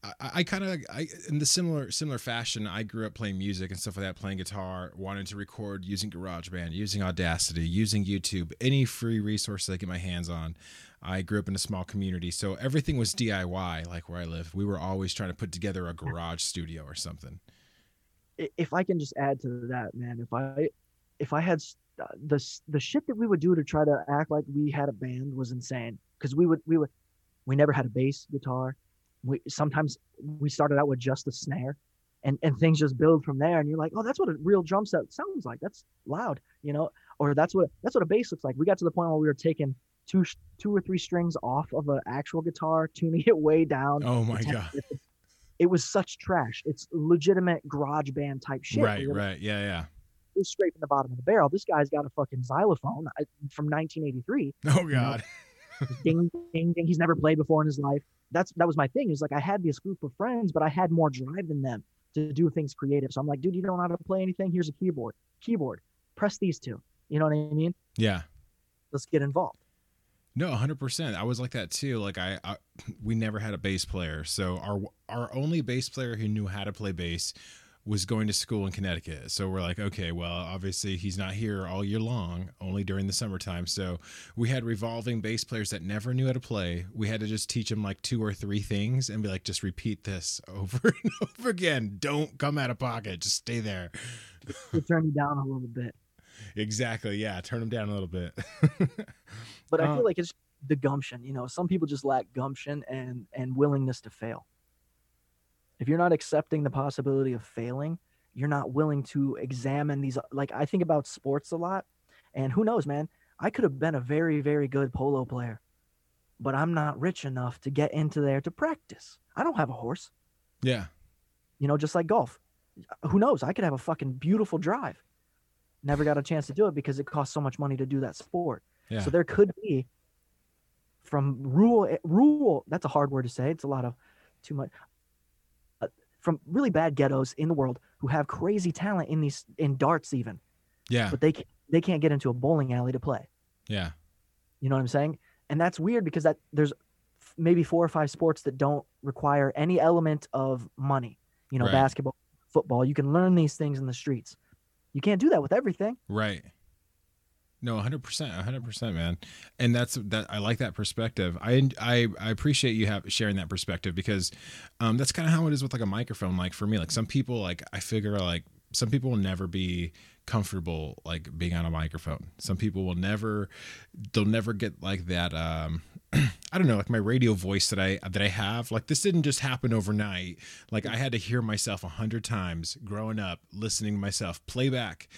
I, I kind of, I in the similar similar fashion. I grew up playing music and stuff like that, playing guitar, wanting to record using GarageBand, using Audacity, using YouTube, any free resources I get my hands on. I grew up in a small community, so everything was DIY. Like where I live, we were always trying to put together a garage studio or something. if I can just add to that, man, if I if I had uh, the the shit that we would do to try to act like we had a band was insane because we would we would we never had a bass guitar. We sometimes we started out with just a snare, and and things just build from there. And you're like, oh, that's what a real drum set sounds like. That's loud, you know, or that's what that's what a bass looks like. We got to the point where we were taking two two or three strings off of an actual guitar, [laughs] tuning it way down. Oh my god! It was such trash. It's legitimate garage band type shit. Right, You're like, right, yeah, yeah. We're scraping the bottom of the barrel. This guy's got a fucking xylophone from 1983. Oh god. [laughs] ding, ding, ding. He's never played before in his life. That's that was my thing. Is like I had this group of friends, but I had more drive than them to do things creative. So I'm like, dude, you don't know how to play anything? Here's a keyboard. Keyboard. Press these two. You know what I mean? Yeah. Let's get involved. No, 100%. I was like that too. Like I, I we never had a bass player. So our our only bass player who knew how to play bass was going to school in Connecticut. So we're like, okay, well, obviously he's not here all year long, only during the summertime. So we had revolving bass players that never knew how to play. We had to just teach them like two or three things and be like, just repeat this [laughs] over and over again. Don't come out of pocket. Just stay there. Turn you down a little bit. Exactly. Yeah. Turn them down a little bit. but I feel uh, like it's the gumption. You know, some people just lack gumption and and willingness to fail. If you're not accepting the possibility of failing, you're not willing to examine these. Like I think about sports a lot, and who knows, man? I could have been a very very good polo player, but I'm not rich enough to get into there to practice. I don't have a horse. yeah. You know, just like golf. Who knows? I could have a fucking beautiful drive. Never got a chance to do it because it costs so much money to do that sport. Yeah. So there could be from rural rural that's a hard word to say. It's a lot of too much from really bad ghettos in the world who have crazy talent in these in darts even, yeah. but they they can't get into a bowling alley to play. Yeah. You know what I'm saying? And that's weird because that there's maybe four or five sports that don't require any element of money. You know, Right. basketball, football, you can learn these things in the streets. You can't do that with everything. Right. No, hundred percent, hundred percent, man. And that's that. I like that perspective. I I I appreciate you have sharing that perspective because, um, that's kind of how it is with like a microphone. Like for me, like some people, like I figure like some people will never be comfortable like being on a microphone. Some people will never, they'll never get like that. Um, [clears throat] I don't know, like my radio voice that I that I have. Like this didn't just happen overnight. Like I had to hear myself a hundred times growing up, listening to myself playback.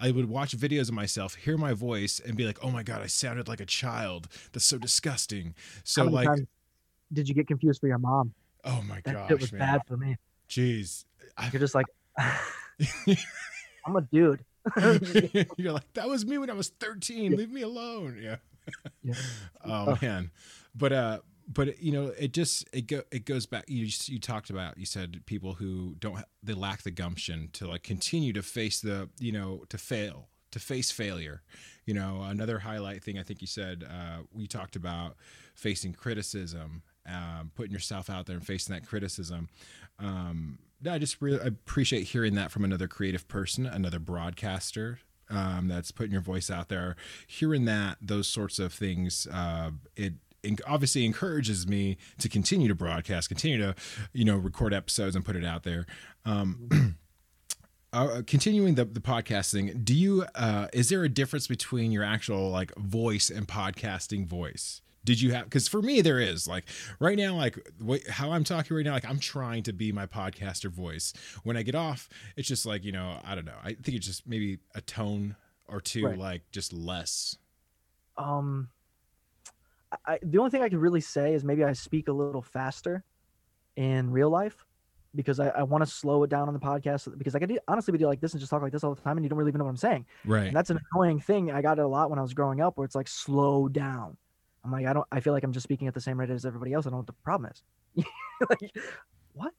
I would watch videos of myself, hear my voice, and be like, "Oh my god, I sounded like a child. That's so disgusting." So like, did you get confused for your mom? oh my That gosh, shit was man. bad for me. Jeez, I- You're just like, [laughs] [laughs] I'm a dude. [laughs] You're like, that was me when I was 13. Leave me alone. Yeah. Yeah. Oh Oh. man. But uh but you know, it just it go it goes back you you talked about you said people who don't they lack the gumption to like continue to face the, you know, to fail, to face failure. You know, another highlight thing I think you said uh we talked about facing criticism, um putting yourself out there and facing that criticism. Um I just really appreciate hearing that from another creative person, another broadcaster um, that's putting your voice out there. Hearing that, those sorts of things, uh, it obviously encourages me to continue to broadcast, continue to, you know, record episodes and put it out there. Um, [clears throat] uh, continuing the, the podcasting, do you, uh, is there a difference between your actual like voice and podcasting voice? Did you have, cause for me, there is like right now, like what, how I'm talking right now, like I'm trying to be my podcaster voice. When I get off, it's just like, you know, I don't know. I think it's just maybe a tone or two, Right. like just less. um, I, the only thing I could really say is maybe I speak a little faster in real life because I, I want to slow it down on the podcast because I could do- honestly be like this and just talk like this all the time and you don't really even know what I'm saying. Right. And that's an annoying thing. I got it a lot when I was growing up where it's like slow down. I'm like, I don't I feel like I'm just speaking at the same rate as everybody else. I don't know what the problem is. [laughs] like, what?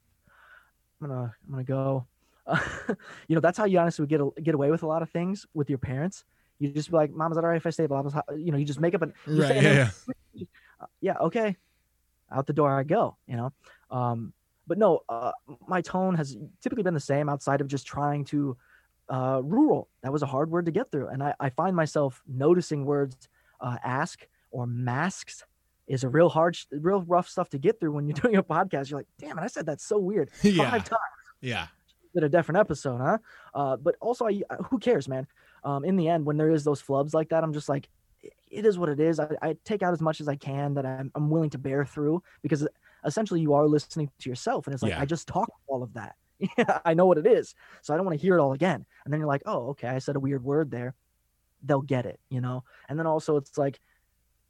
I'm gonna I'm gonna go. [laughs] you know, that's how you honestly would get a, get away with a lot of things with your parents. You just be like, "Mom, is that alright if I stay?" Blah blah. blah. You know, you just make up an Right. Yeah. yeah. yeah, okay. Out the door I go, you know. Um, but no, uh, my tone has typically been the same outside of just trying to uh, rural. That was a hard word to get through, and I, I find myself noticing words uh, ask or masks is a real hard, real rough stuff to get through when you're [laughs] doing a podcast. You're like, damn it, I said that so weird [laughs] Yeah. five times Yeah. did a different episode, huh? Uh, but also, I, who cares, man? Um, in the end, when there is those flubs like that, I'm just like, it is what it is. I, I take out as much as I can that I'm, I'm willing to bear through because essentially you are listening to yourself, and it's like Yeah. I just talked all of that. [laughs] Yeah, I know what it is, so I don't want to hear it all again. And then you're like, oh, okay, I said a weird word there. They'll get it, you know. And then also, it's like.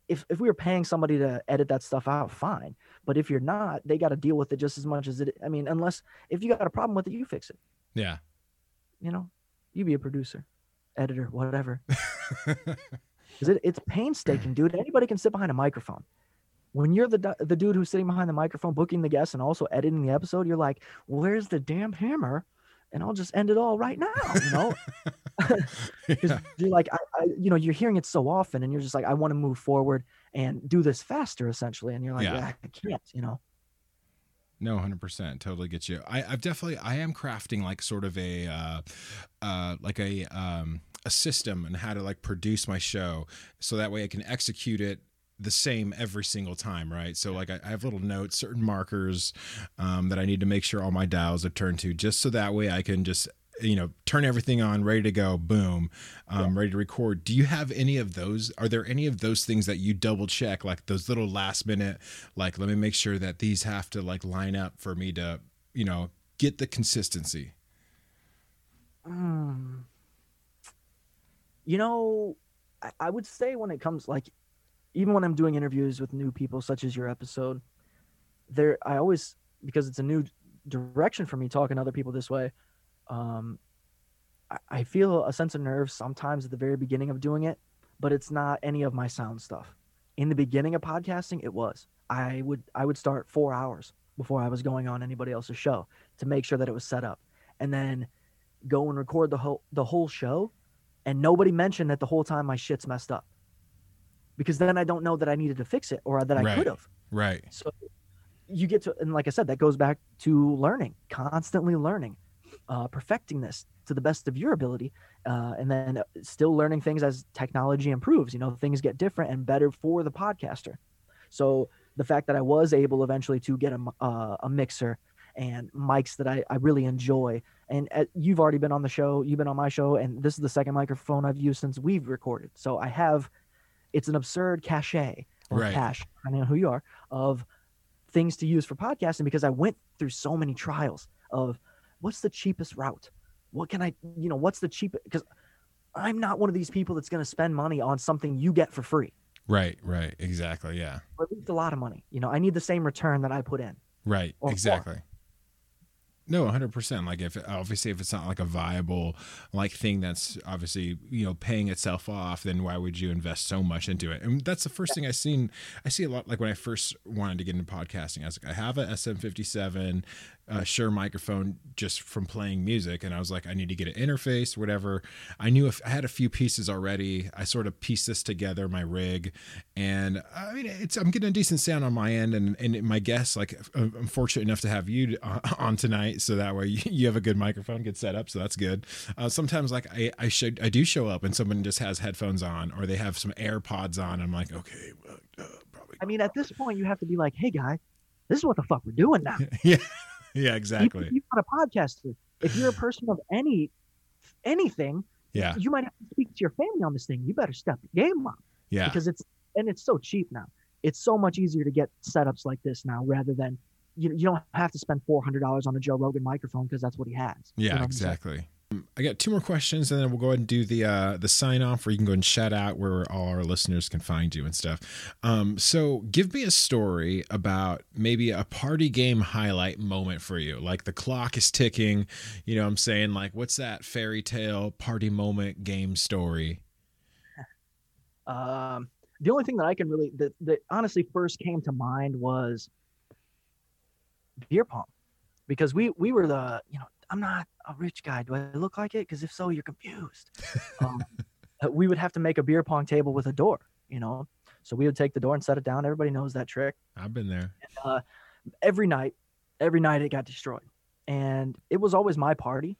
If, if we were paying somebody to edit that stuff out, fine. But if you're not, they got to deal with it just as much as it. I mean, unless if you got a problem with it, you fix it Yeah. you know, you be a producer, editor, whatever. [laughs] because it, it's painstaking, dude. Anybody can sit behind a microphone. When you're the the dude who's sitting behind the microphone, booking the guests and also editing the episode, you're like, "Where's the damn hammer?" And I'll just end it all right now, you know. [laughs] Because Yeah. you're like, I, I, you know, you're hearing it so often, and you're just like, I want to move forward and do this faster, essentially. And you're like, Yeah. yeah, I can't, you know. No, hundred percent, totally get you. I, I've definitely, I am crafting like sort of a, uh, uh, like a, um, a system and how to like produce my show, so that way I can execute it the same every single time, right? So like I, I have little notes, certain markers, um, that I need to make sure all my dials are turned to, just so that way I can just you know turn everything on ready to go boom um, ready to record do you have any of those are there any of those things that you double check like those little last minute like let me make sure that these have to like line up for me to you know get the consistency Mm. You know, I, I would say when it comes like even when I'm doing interviews with new people such as your episode, there I always because it's a new direction for me talking to other people this way. Um I, I feel a sense of nerves sometimes at the very beginning of doing it, but it's not any of my sound stuff. In the beginning of podcasting, it was. I would I would start four hours before I was going on anybody else's show to make sure that it was set up. And then go and record the whole the whole show and nobody mentioned that the whole time my shit's messed up. Because then i don't know that i needed to fix it or that i Right. could have right. So you get to and like i said that goes back to learning constantly learning uh, perfecting this to the best of your ability uh, and then still learning things as technology improves you know things get different and better for the podcaster. So the fact that i was able eventually to get a, uh, a mixer and mics that I, I really enjoy. And uh, you've already been on the show you've been on my show and this is the second microphone i've used since we've recorded. So i have it's an absurd cachet or Right. cache depending on who you are of things to use for podcasting because i went through so many trials of what's the cheapest route? What can i you know what's the cheapest because i'm not one of these people that's going to spend money on something you get for free. Right right. Exactly. Yeah. Or at least a lot of money. You know i need the same return that i put in. Right. Exactly. more. No 100% like if obviously if it's not like a viable like thing that's obviously you know paying itself off then why would you invest so much into it? And that's the first thing i seen i see a lot like when i first wanted to get into podcasting i was like i have a sm57 uh, Shure microphone just from playing music. And i was like i need to get an interface whatever. I knew if i had a few pieces already. I sort of pieced this together my rig. And i mean it's i'm getting a decent sound on my end. And and my guests like i'm fortunate enough to have you uh, [laughs] on tonight. So that way you, [laughs] you have a good microphone good setup so that's good. Uh, sometimes like i i should i do show up and someone just has headphones on or they have some airpods on. I'm like okay well, uh, probably i mean at this point you have to be like hey guy this is what the fuck we're doing now. [laughs] Yeah yeah [laughs] exactly. if you're not a podcaster if you're a [sighs] person of any anything yeah. you might have to speak to your family on this thing. You better step the game up. Yeah. Because it's and it's so cheap now. It's so much easier to get setups like this now rather than you you don't have to spend four hundred dollars on a Joe Rogan microphone because that's what he has. You know Yeah, exactly. I got two more questions, and then we'll go ahead and do the uh, the sign off, where you can go and shout out where all our listeners can find you and stuff. Um, so, give me a story about maybe a party game highlight moment for you. Like the clock is ticking, you know. I'm saying like, what's that fairy tale party moment game story? [laughs] Um, the only thing that I can really that, that honestly first came to mind was beer pong, because we we were the you know I'm not a rich guy. Do I look like it? Because if so, you're confused. um, [laughs] we would have to make a beer pong table with a door, you know. So we would take the door and set it down. Everybody knows that trick. I've been there. uh, every night, every night it got destroyed, and it was always my party,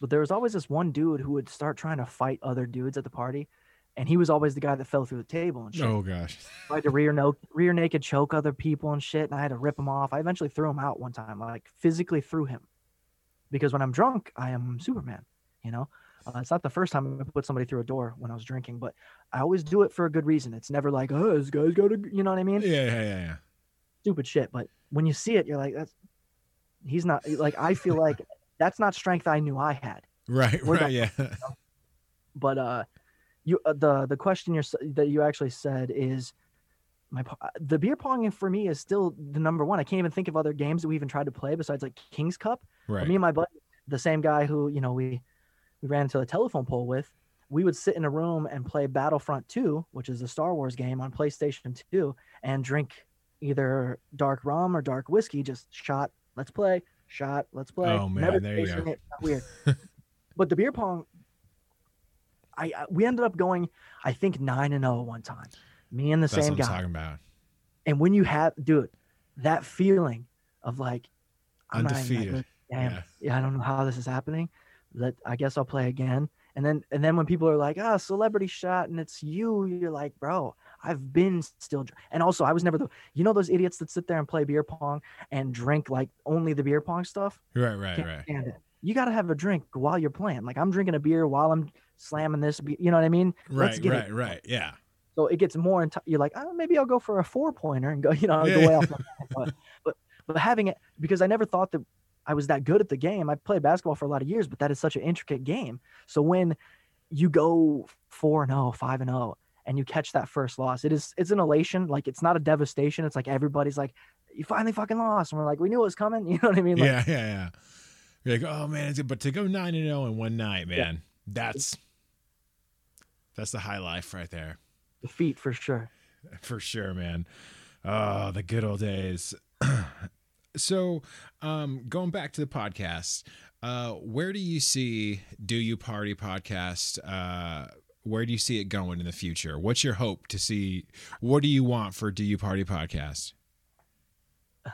but there was always this one dude who would start trying to fight other dudes at the party, and he was always the guy that fell through the table and shit. Oh gosh. [laughs] Tried to rear no rear naked choke other people and shit, and I had to rip him off. I eventually threw him out one time, like physically threw him, because when I'm drunk, I am Superman. You know, uh, it's not the first time I put somebody through a door when I was drinking, but I always do it for a good reason. It's never like, oh, this guy's got to, you know what I mean? Yeah, yeah, yeah, yeah. stupid shit. But when you see it, you're like, that's he's not like I feel like [laughs] that's not strength I knew I had. Right, We're right, not- yeah. But uh, you uh, the the question you're, that you actually said is my uh, the beer pong for me is still the number one. I can't even think of other games that we even tried to play besides like King's Cup. Right. Me and my buddy, the same guy who you know we we ran into the telephone pole with, we would sit in a room and play Battlefront 2, which is a Star Wars game on PlayStation 2, and drink either dark rum or dark whiskey, just shot, let's play, shot, let's play. Oh, man, Never there you go. it, weird. [laughs] but the beer pong, I, I we ended up going, I think nine and zero one time. Me and the That's same what I'm guy. talking about. And when you have, dude, that feeling of like, I'm not Undefeated. good. Damn, Yeah. yeah. I don't know how this is happening. Let I guess I'll play again. And then and then when people are like, ah, celebrity shot, and it's you, you're like, bro, I've been still. dr-" And also, I was never the, you know, those idiots that sit there and play beer pong and drink like only the beer pong stuff. Right, right, Can't right. You got to have a drink while you're playing. Like I'm drinking a beer while I'm slamming this. be- You know what I mean? Right, right, it. right. Yeah. So it gets more. Enti- you're like, oh, maybe I'll go for a four pointer and go. You know, Yeah, go way off. [laughs] But, but but having it because I never thought that I was that good at the game. I played basketball for a lot of years, but that is such an intricate game. So when you go four and 0, 5 and zero, and you catch that first loss, it is it's an elation. Like it's not a devastation. It's like everybody's like, you finally fucking lost, and we're like, we knew it was coming. [laughs] You know what I mean? Like, yeah, yeah, yeah. You're like, oh man, it's good. but to go nine and zero in one night, Yeah. man, that's that's the high life right there, defeat for sure. [laughs] for sure, man. Oh, the good old days. [clears throat] so, um, going back to the podcast, uh, where do you see Do You Party podcast? Uh, where do you see it going in the future? What's your hope to see? What do you want for Do You Party podcast? [sighs]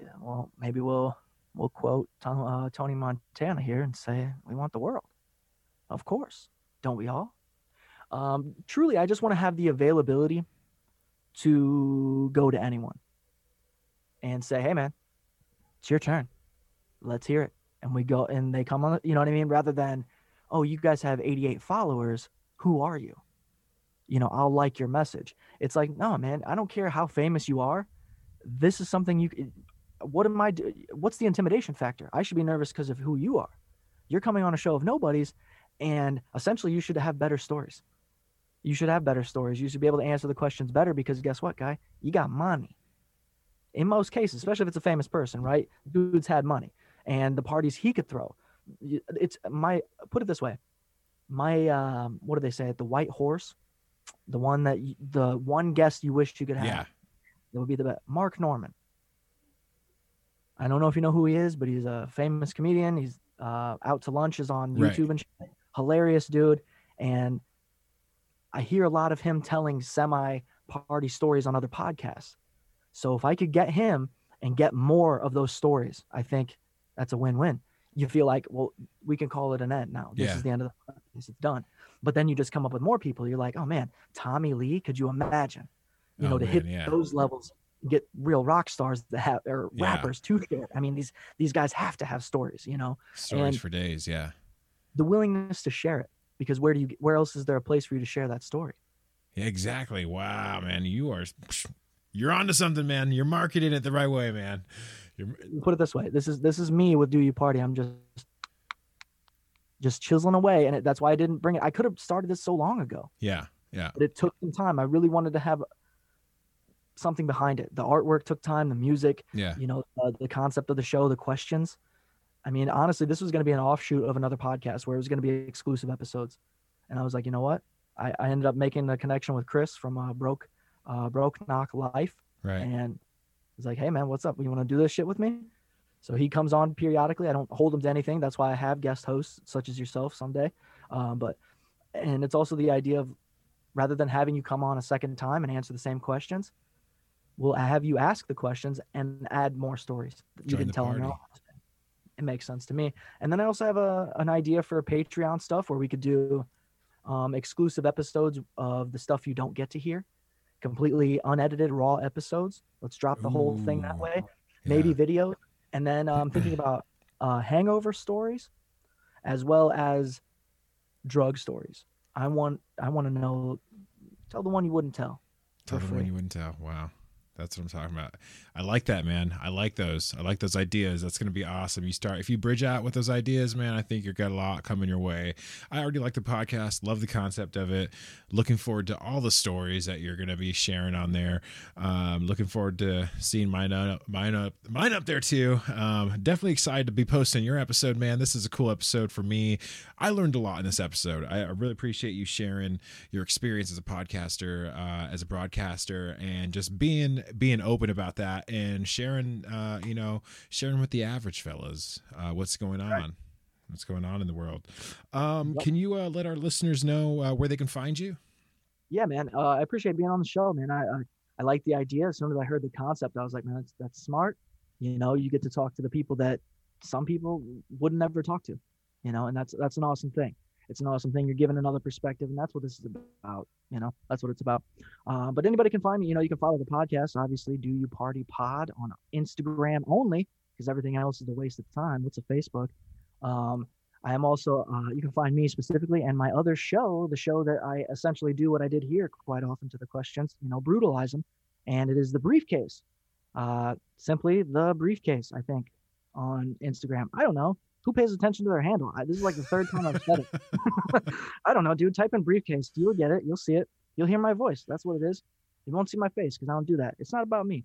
Yeah, well, maybe we'll we'll quote uh, Tony Montana here and say we want the world. Of course, don't we all? Um, truly, I just want to have the availability to go to anyone and say, "Hey, man, it's your turn. Let's hear it." And we go, and they come on. You know what I mean? Rather than, "Oh, you guys have 88 followers. Who are you?" You know, I'll like your message. It's like, no, man, I don't care how famous you are. This is something you what am I what's the intimidation factor? I should be nervous because of who you are. You're coming on a show of nobodies and essentially you should have better stories. You should have better stories. You should be able to answer the questions better because guess what, guy? You got money. In most cases, especially if it's a famous person, right? Dude's had money and the parties he could throw. It's my put it this way. My um what do they say? The white horse, the one that y- the one guest you wish you could have. Yeah, That would be the best. Mark Normand. I don't know if you know who he is, but he's a famous comedian. He's uh, out to lunch is on Right. YouTube and shit. hilarious dude. And I hear a lot of him telling semi party stories on other podcasts. So if I could get him and get more of those stories, I think that's a win win. You feel like, well, we can call it an end now. This Yeah. is the end of the podcast. It's done. But then you just come up with more people. You're like, oh man, Tommy Lee, could you imagine? You oh, know, Oh, to man, hit yeah. those levels, get real rock stars that have or Yeah. rappers to share. I mean, these these guys have to have stories, you know, stories And- for days. Yeah, the willingness to share it. Because where do you where else is there a place for you to share that story? Exactly. Wow, man, you are you're onto something, man. You're marketing it the right way, man. You're, Put it this way: this is this is me with Do You Party. I'm just just chiseling away, and it, that's why I didn't bring it. I could have started this so long ago, yeah, yeah, but it took some time. I really wanted to have something behind it. The artwork took time, the music, yeah. you know, uh, the concept of the show, the questions. I mean, honestly, this was going to be an offshoot of another podcast where it was going to be exclusive episodes. And I was like, you know what? I, I ended up making a connection with Chris from uh, Broke uh, Broke Knock Life. Right. And he's like, hey, man, what's up? You want to do this shit with me? So he comes on periodically. I don't hold him to anything. That's why I have guest hosts such as yourself someday. Um, but, and it's also the idea of rather than having you come on a second time and answer the same questions, we'll have you ask the questions and add more stories that you Join didn't tell party. all. It makes sense to me. And then I also have a an idea for a Patreon stuff where we could do um, exclusive episodes of the stuff you don't get to hear, completely unedited raw episodes. Let's drop the whole thing that Ooh, way. Maybe Yeah. video, and then I'm [clears throat] thinking about uh, hangover stories, as well as drug stories. I want I want to know. Tell the one you wouldn't tell. Tell when free. you wouldn't tell. Wow, That's what I'm talking about. I like that, man. I like those. I like those ideas. That's going to be awesome. You start if you bridge out with those ideas, man. I think you've got a lot coming your way. I already like the podcast. Love the concept of it. Looking forward to all the stories that you're going to be sharing on there. Um, looking forward to seeing mine up, mine up, mine up there too. Um, definitely excited to be posting your episode, man. This is a cool episode for me. I learned a lot in this episode. I, really appreciate you sharing your experience as a podcaster, uh, as a broadcaster, and just being being open about that and sharing, uh, you know, sharing with the average fellas uh, what's going on, what's going on in the world. Um, Yep. Can you uh, let our listeners know uh, where they can find you? Yeah, man. Uh, I appreciate being on the show, man. I, I I like the idea. As soon as I heard the concept, I was like, man, that's that's smart. You know, you get to talk to the people that some people would never talk to. You know, and that's that's an awesome thing. It's an awesome thing. You're given another perspective, and that's what this is about. You know, that's what it's about. Uh, but anybody can find me. You know, you can follow the podcast. Obviously, Do You Party Pod on Instagram only, because everything else is a waste of time. What's a Facebook? Um, I am also, uh, you can find me specifically and my other show, the show that I essentially do what I did here quite often to the questions, you know, brutalize them. And it is the briefcase. Uh, simply the briefcase, I think, on Instagram. I don't know. Who pays attention to their handle? I, this is like the third time I've said it. [laughs] I don't know, dude. Type in briefcase. You'll get it. You'll see it. You'll hear my voice. That's what it is. You won't see my face because I don't do that. It's not about me.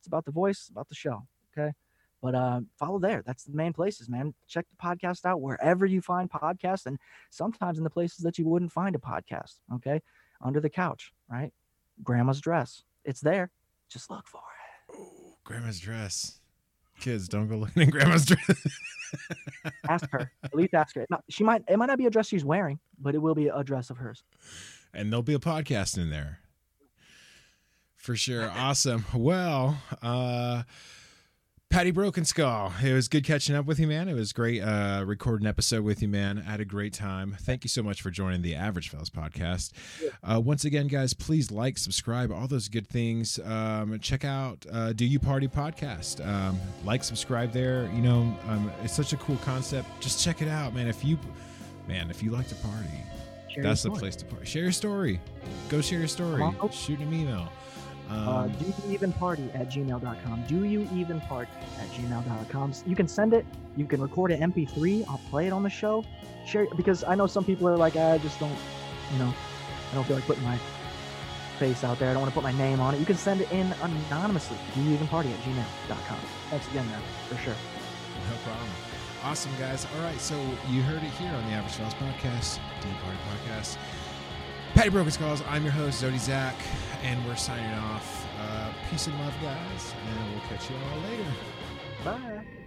It's about the voice, about the show. Okay. But uh, follow there. That's the main places, man. Check the podcast out wherever you find podcasts, and sometimes in the places that you wouldn't find a podcast. Okay, under the couch, right? Grandma's dress. It's there. Just look for it. Grandma's dress. Kids, don't go looking in grandma's [laughs] dress. Ask her. At least ask her. No, she might. It might not be a dress she's wearing, but it will be a dress of hers. and there'll be a podcast in there for sure [laughs] awesome well uh patty broken skull it was good catching up with you man. It was great uh recording an episode with you man. I had a great time. Thank you so much for joining the average fellas podcast. Uh once again guys please like subscribe all those good things. Um check out uh do you party podcast. Um like subscribe there. You know um it's such a cool concept. Just check it out man. If you man if you like to party Share that's the place to party. Share your story. Go share your story. Shoot an email. Um, uh, do you even party at gmail.com do you even party at gmail.com you can send it. You can record an mp3 i'll play it on the show. Share because i know some people are like i just don't you know i don't feel like putting my face out there. I don't want to put my name on it. You can send it in anonymously. Do you even party at gmail.com thanks again man for sure. No problem. Awesome, guys. All right, so you heard it here on the Average Fellas Podcast, D Party Podcast. Patty Broken Skulls. I'm your host, Zodi Zach, and we're signing off. Uh, peace and love, guys, and we'll catch you all later. bye